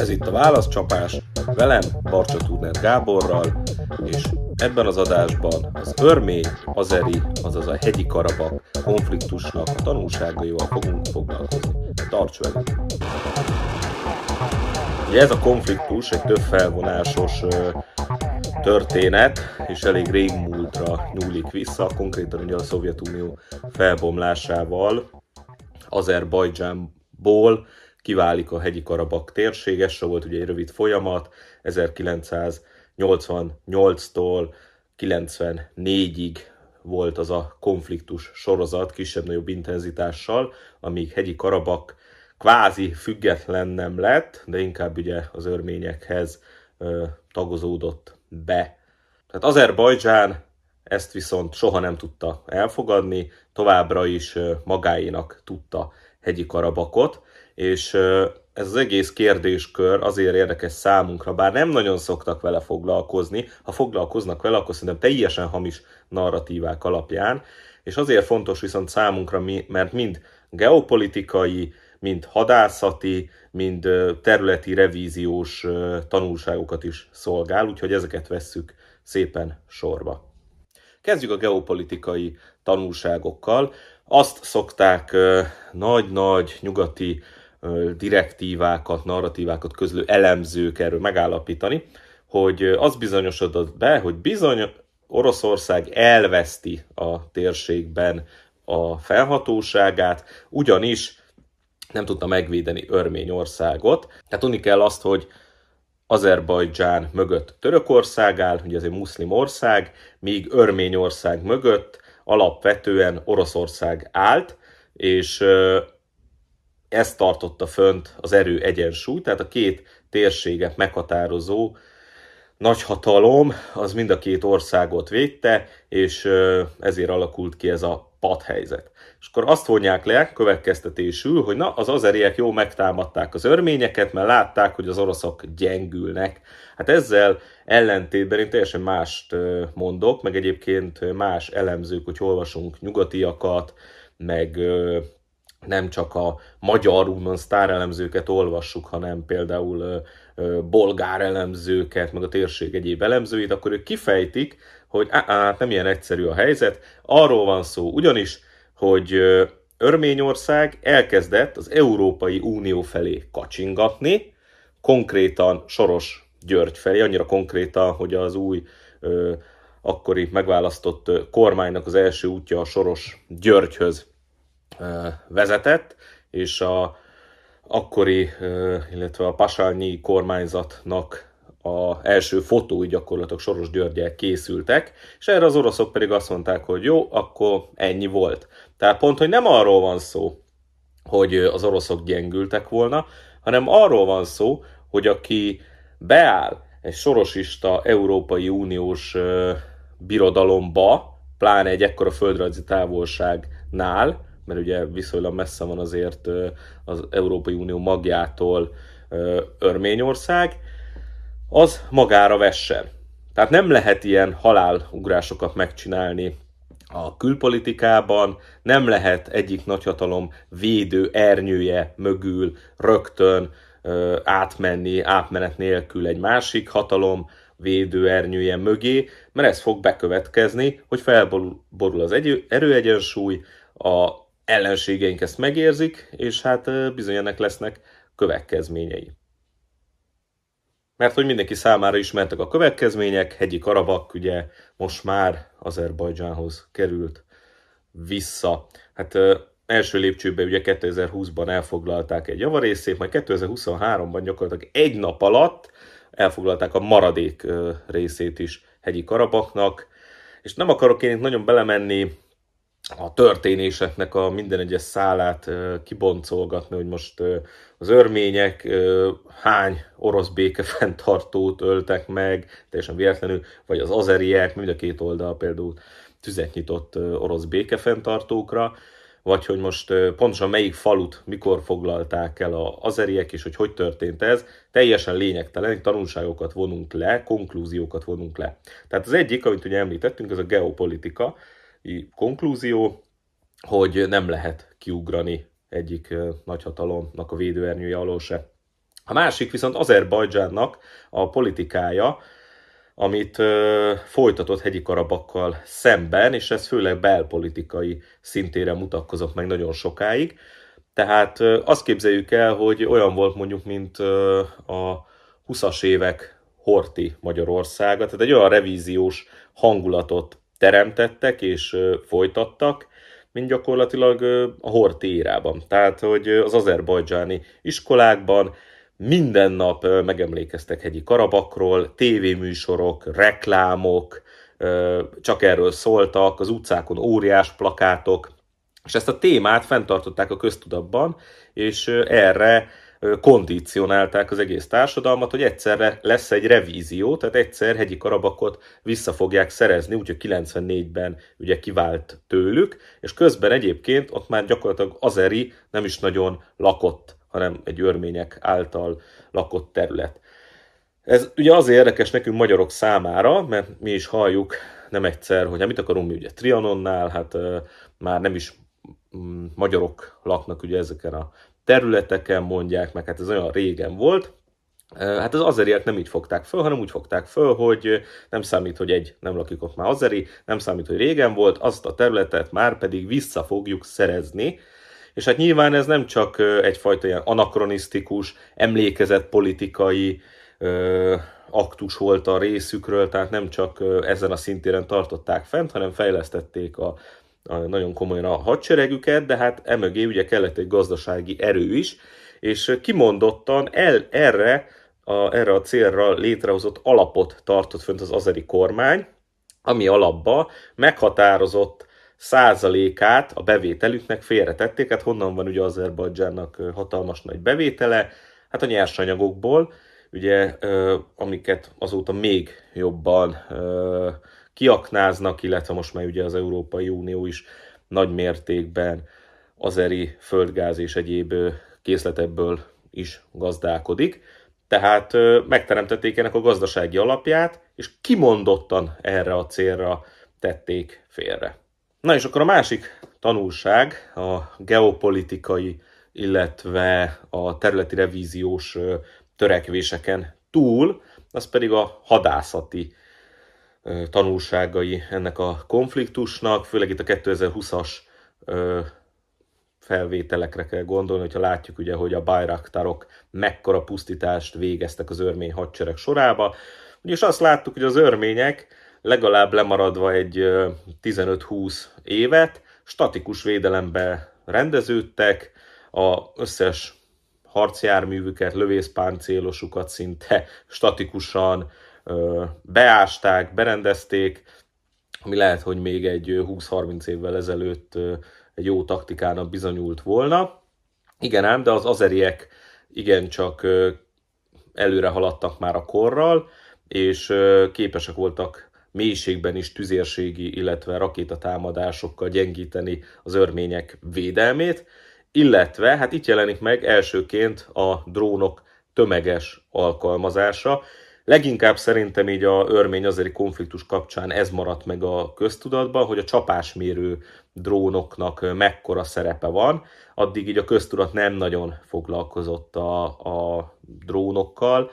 Ez itt a Válaszcsapás, velem, Barcsa Tudner Gáborral, és ebben az adásban az örmény, azeri, azaz a hegyi karabak konfliktusnak a tanulságaival fogunk foglalkozni. Tarts velünk! Ugye ez a konfliktus egy több felvonásos történet, és elég régmúltra nyúlik vissza, konkrétan ugye a Szovjetunió felbomlásával, Azerbajdzsánból kiválik a hegyi Karabak térség, ez volt ugye egy rövid folyamat, 1988-tól 94-ig volt az a konfliktus sorozat kisebb-nagyobb intenzitással, amíg hegyi Karabak kvázi független nem lett, de inkább ugye az örményekhez ö, tagozódott be. Tehát Azerbajdzsán ezt viszont soha nem tudta elfogadni, továbbra is magáénak tudta hegyi Karabakot, és ez az egész kérdéskör azért érdekes számunkra, bár nem nagyon szoktak vele foglalkozni, ha foglalkoznak vele, akkor szerintem teljesen hamis narratívák alapján, és azért fontos viszont számunkra, mert mind geopolitikai, mind hadászati, mind területi revíziós tanulságokat is szolgál, úgyhogy ezeket vesszük szépen sorba. Kezdjük a geopolitikai tanulságokkal. Azt szokták nagy-nagy nyugati direktívákat, narratívákat közlő elemzők erről megállapítani, hogy az bizonyosodott be, hogy bizony Oroszország elveszti a térségben a felhatóságát, ugyanis nem tudta megvédeni Örményországot. Tehát tudni kell azt, hogy Azerbajdzsán mögött Törökország áll, ugye ez egy muszlim ország, míg Örményország mögött alapvetően Oroszország állt, és ezt tartotta fönt az erő egyensúly, tehát a két térséget meghatározó nagyhatalom az mind a két országot védte, és ezért alakult ki ez a padhelyzet. És akkor azt vonják le következtetésül, hogy na, az azeriek jó megtámadták az örményeket, mert látták, hogy az oroszok gyengülnek. Hát ezzel ellentétben én teljesen mást mondok, meg egyébként más elemzők, hogy olvasunk nyugatiakat, meg nem csak a magyar úgymond sztárelemzőket olvassuk, hanem például bolgár elemzőket, meg a térség egyéb elemzőit, akkor ők kifejtik, hogy á, á, nem ilyen egyszerű a helyzet. Arról van szó ugyanis, hogy Örményország elkezdett az Európai Unió felé kacsingatni, konkrétan Soros György felé, annyira konkrétan, hogy az új akkori megválasztott kormánynak az első útja a Soros Györgyhöz vezetett, és a akkori, illetve a Pasányi kormányzatnak a első fotói gyakorlatok Soros Györgyel készültek, és erre az oroszok pedig azt mondták, hogy jó, akkor ennyi volt. Tehát pont, hogy nem arról van szó, hogy az oroszok gyengültek volna, hanem arról van szó, hogy aki beáll egy sorosista Európai Uniós birodalomba, pláne egy ekkora földrajzi távolságnál, mert ugye viszonylag messze van azért az Európai Unió magjától Örményország, az magára vessen. Tehát nem lehet ilyen halálugrásokat megcsinálni a külpolitikában, nem lehet egyik nagyhatalom védő ernyője mögül rögtön ö, átmenni átmenet nélkül egy másik hatalom védő ernyője mögé, mert ez fog bekövetkezni, hogy felborul az egy- erőegyensúly, a ellenségeink ezt megérzik, és hát bizony ennek lesznek következményei mert hogy mindenki számára ismertek a következmények, hegyi Karabak ugye most már Azerbajdzsánhoz került vissza. Hát első lépcsőben ugye 2020-ban elfoglalták egy javarészét, majd 2023-ban gyakorlatilag egy nap alatt elfoglalták a maradék részét is hegyi Karabaknak, és nem akarok én itt nagyon belemenni a történéseknek a minden egyes szálát kiboncolgatni, hogy most az örmények hány orosz békefenntartót öltek meg, teljesen véletlenül, vagy az azeriek, mind a két oldal például tüzet nyitott orosz békefenntartókra, vagy hogy most pontosan melyik falut mikor foglalták el az azeriek, és hogy hogy történt ez, teljesen lényegtelen, tanulságokat vonunk le, konklúziókat vonunk le. Tehát az egyik, amit ugye említettünk, ez a geopolitika, konklúzió, hogy nem lehet kiugrani egyik nagyhatalomnak a védőernyője alól se. A másik viszont Azerbajdzsánnak a politikája, amit folytatott hegyi karabakkal szemben, és ez főleg belpolitikai szintére mutatkozott meg nagyon sokáig. Tehát azt képzeljük el, hogy olyan volt mondjuk, mint a 20-as évek Horti Magyarországa, tehát egy olyan revíziós hangulatot teremtettek és folytattak, mint gyakorlatilag a Horti érában. Tehát, hogy az azerbajdzsáni iskolákban minden nap megemlékeztek hegyi Karabakról, tévéműsorok, reklámok, csak erről szóltak, az utcákon óriás plakátok, és ezt a témát fenntartották a köztudatban, és erre kondicionálták az egész társadalmat, hogy egyszerre lesz egy revízió, tehát egyszer hegyi Karabakot vissza fogják szerezni, úgyhogy 94-ben ugye kivált tőlük, és közben egyébként ott már gyakorlatilag azeri nem is nagyon lakott hanem egy örmények által lakott terület. Ez ugye azért érdekes nekünk magyarok számára, mert mi is halljuk nem egyszer, hogy hát mit akarunk mi ugye Trianonnál, hát már nem is um, magyarok laknak ugye ezeken a területeken, mondják, meg hát ez olyan régen volt, Hát az azeriek nem így fogták föl, hanem úgy fogták föl, hogy nem számít, hogy egy nem lakik ott már azeri, nem számít, hogy régen volt, azt a területet már pedig vissza fogjuk szerezni, és hát nyilván ez nem csak egyfajta ilyen anakronisztikus, emlékezett politikai ö, aktus volt a részükről, tehát nem csak ezen a szintéren tartották fent, hanem fejlesztették a, nagyon komolyan a hadseregüket, de hát emögé ugye kellett egy gazdasági erő is, és kimondottan el, erre, a, erre a célra létrehozott alapot tartott fönt az azeri kormány, ami alapba meghatározott százalékát a bevételüknek félretették, hát honnan van ugye Azerbajdzsánnak hatalmas nagy bevétele? Hát a nyersanyagokból, ugye, amiket azóta még jobban kiaknáznak, illetve most már ugye az Európai Unió is nagy mértékben azeri földgáz és egyéb készletebből is gazdálkodik. Tehát megteremtették ennek a gazdasági alapját, és kimondottan erre a célra tették félre. Na és akkor a másik tanulság a geopolitikai, illetve a területi revíziós törekvéseken túl, az pedig a hadászati tanulságai ennek a konfliktusnak, főleg itt a 2020-as felvételekre kell gondolni, hogyha látjuk ugye, hogy a Bayraktarok mekkora pusztítást végeztek az örmény hadsereg sorába. Ugyanis azt láttuk, hogy az örmények legalább lemaradva egy 15-20 évet, statikus védelembe rendeződtek, a összes harcjárművüket, lövészpáncélosukat szinte statikusan beásták, berendezték, ami lehet, hogy még egy 20-30 évvel ezelőtt egy jó taktikának bizonyult volna. Igen ám, de az azeriek igencsak előre haladtak már a korral, és képesek voltak mélységben is tüzérségi, illetve rakétatámadásokkal gyengíteni az örmények védelmét, illetve hát itt jelenik meg elsőként a drónok tömeges alkalmazása. Leginkább szerintem így a örmény azeri konfliktus kapcsán ez maradt meg a köztudatban, hogy a csapásmérő drónoknak mekkora szerepe van. Addig így a köztudat nem nagyon foglalkozott a, a drónokkal,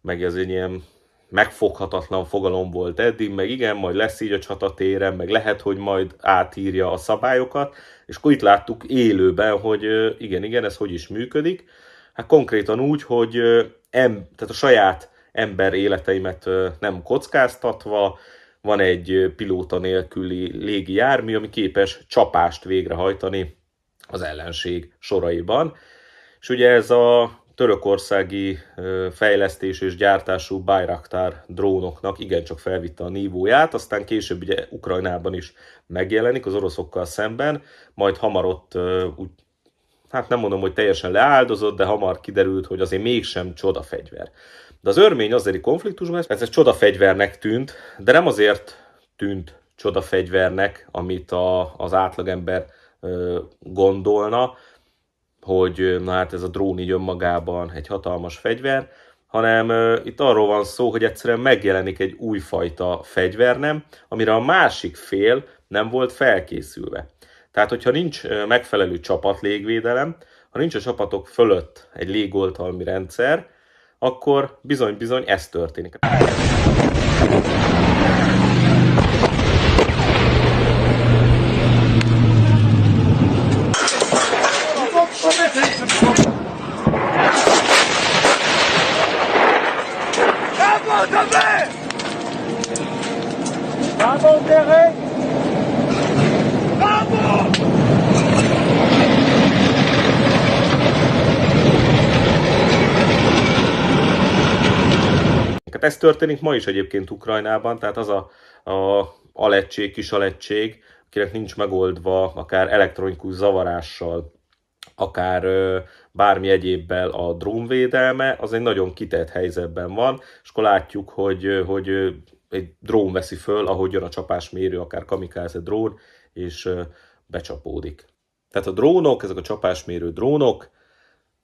meg ez egy ilyen megfoghatatlan fogalom volt eddig, meg igen, majd lesz így a csatatéren, meg lehet, hogy majd átírja a szabályokat, és akkor itt láttuk élőben, hogy igen, igen, ez hogy is működik. Hát konkrétan úgy, hogy em, tehát a saját ember életeimet nem kockáztatva, van egy pilóta nélküli légi jármű, ami képes csapást végrehajtani az ellenség soraiban. És ugye ez a törökországi fejlesztés és gyártású Bayraktar drónoknak igencsak felvitte a nívóját, aztán később ugye Ukrajnában is megjelenik az oroszokkal szemben, majd hamar ott úgy, hát nem mondom, hogy teljesen leáldozott, de hamar kiderült, hogy azért mégsem csoda fegyver. De az örmény azeri konfliktusban ez egy csoda fegyvernek tűnt, de nem azért tűnt csoda fegyvernek, amit a, az átlagember ö, gondolna, hogy na hát ez a drón így önmagában egy hatalmas fegyver, hanem uh, itt arról van szó, hogy egyszerűen megjelenik egy újfajta fegyvernem, amire a másik fél nem volt felkészülve. Tehát, hogyha nincs megfelelő csapatlégvédelem, ha nincs a csapatok fölött egy légoltalmi rendszer, akkor bizony-bizony ez történik. Ez történik ma is egyébként Ukrajnában, tehát az a, a alettség, kis alettség, akinek nincs megoldva akár elektronikus zavarással, akár ö, bármi egyébbel a drónvédelme, az egy nagyon kitett helyzetben van, és akkor látjuk, hogy, hogy egy drón veszi föl, ahogy jön a csapásmérő, akár kamikáze drón, és ö, becsapódik. Tehát a drónok, ezek a csapásmérő drónok,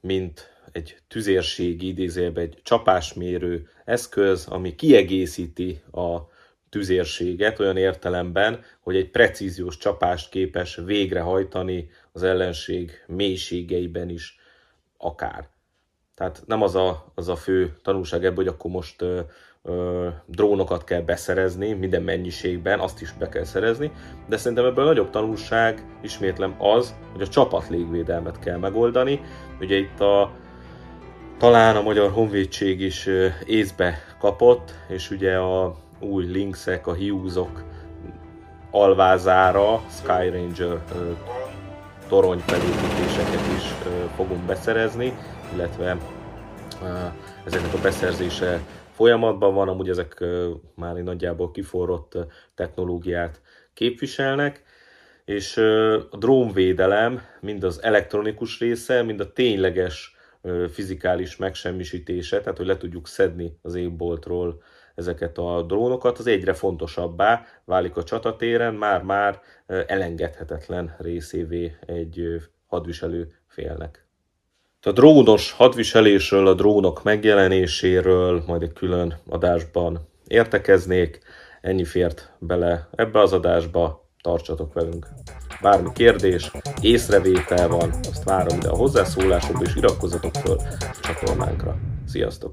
mint egy tüzérségi idézőjelben egy csapásmérő eszköz, ami kiegészíti a tüzérséget olyan értelemben, hogy egy precíziós csapást képes végrehajtani az ellenség mélységeiben is akár. Tehát nem az a, az a fő tanulság ebből, hogy akkor most ö, ö, drónokat kell beszerezni minden mennyiségben, azt is be kell szerezni, de szerintem ebből a nagyobb tanulság, ismétlem az, hogy a csapat légvédelmet kell megoldani. Ugye itt a, talán a Magyar Honvédség is észbe kapott, és ugye a új Lynxek, a Hughesok alvázára Sky Ranger torony felépítéseket is fogunk beszerezni, illetve ezeknek a beszerzése folyamatban van, amúgy ezek már egy nagyjából kiforrott technológiát képviselnek, és a drónvédelem mind az elektronikus része, mind a tényleges fizikális megsemmisítése, tehát hogy le tudjuk szedni az égboltról ezeket a drónokat, az egyre fontosabbá válik a csatatéren, már-már elengedhetetlen részévé egy hadviselő félnek. A drónos hadviselésről, a drónok megjelenéséről majd egy külön adásban értekeznék. Ennyi fért bele ebbe az adásba, tartsatok velünk! Bármi kérdés, észrevétel van, azt várom ide a hozzászólásokba, és iratkozzatok föl a csatornánkra. Sziasztok!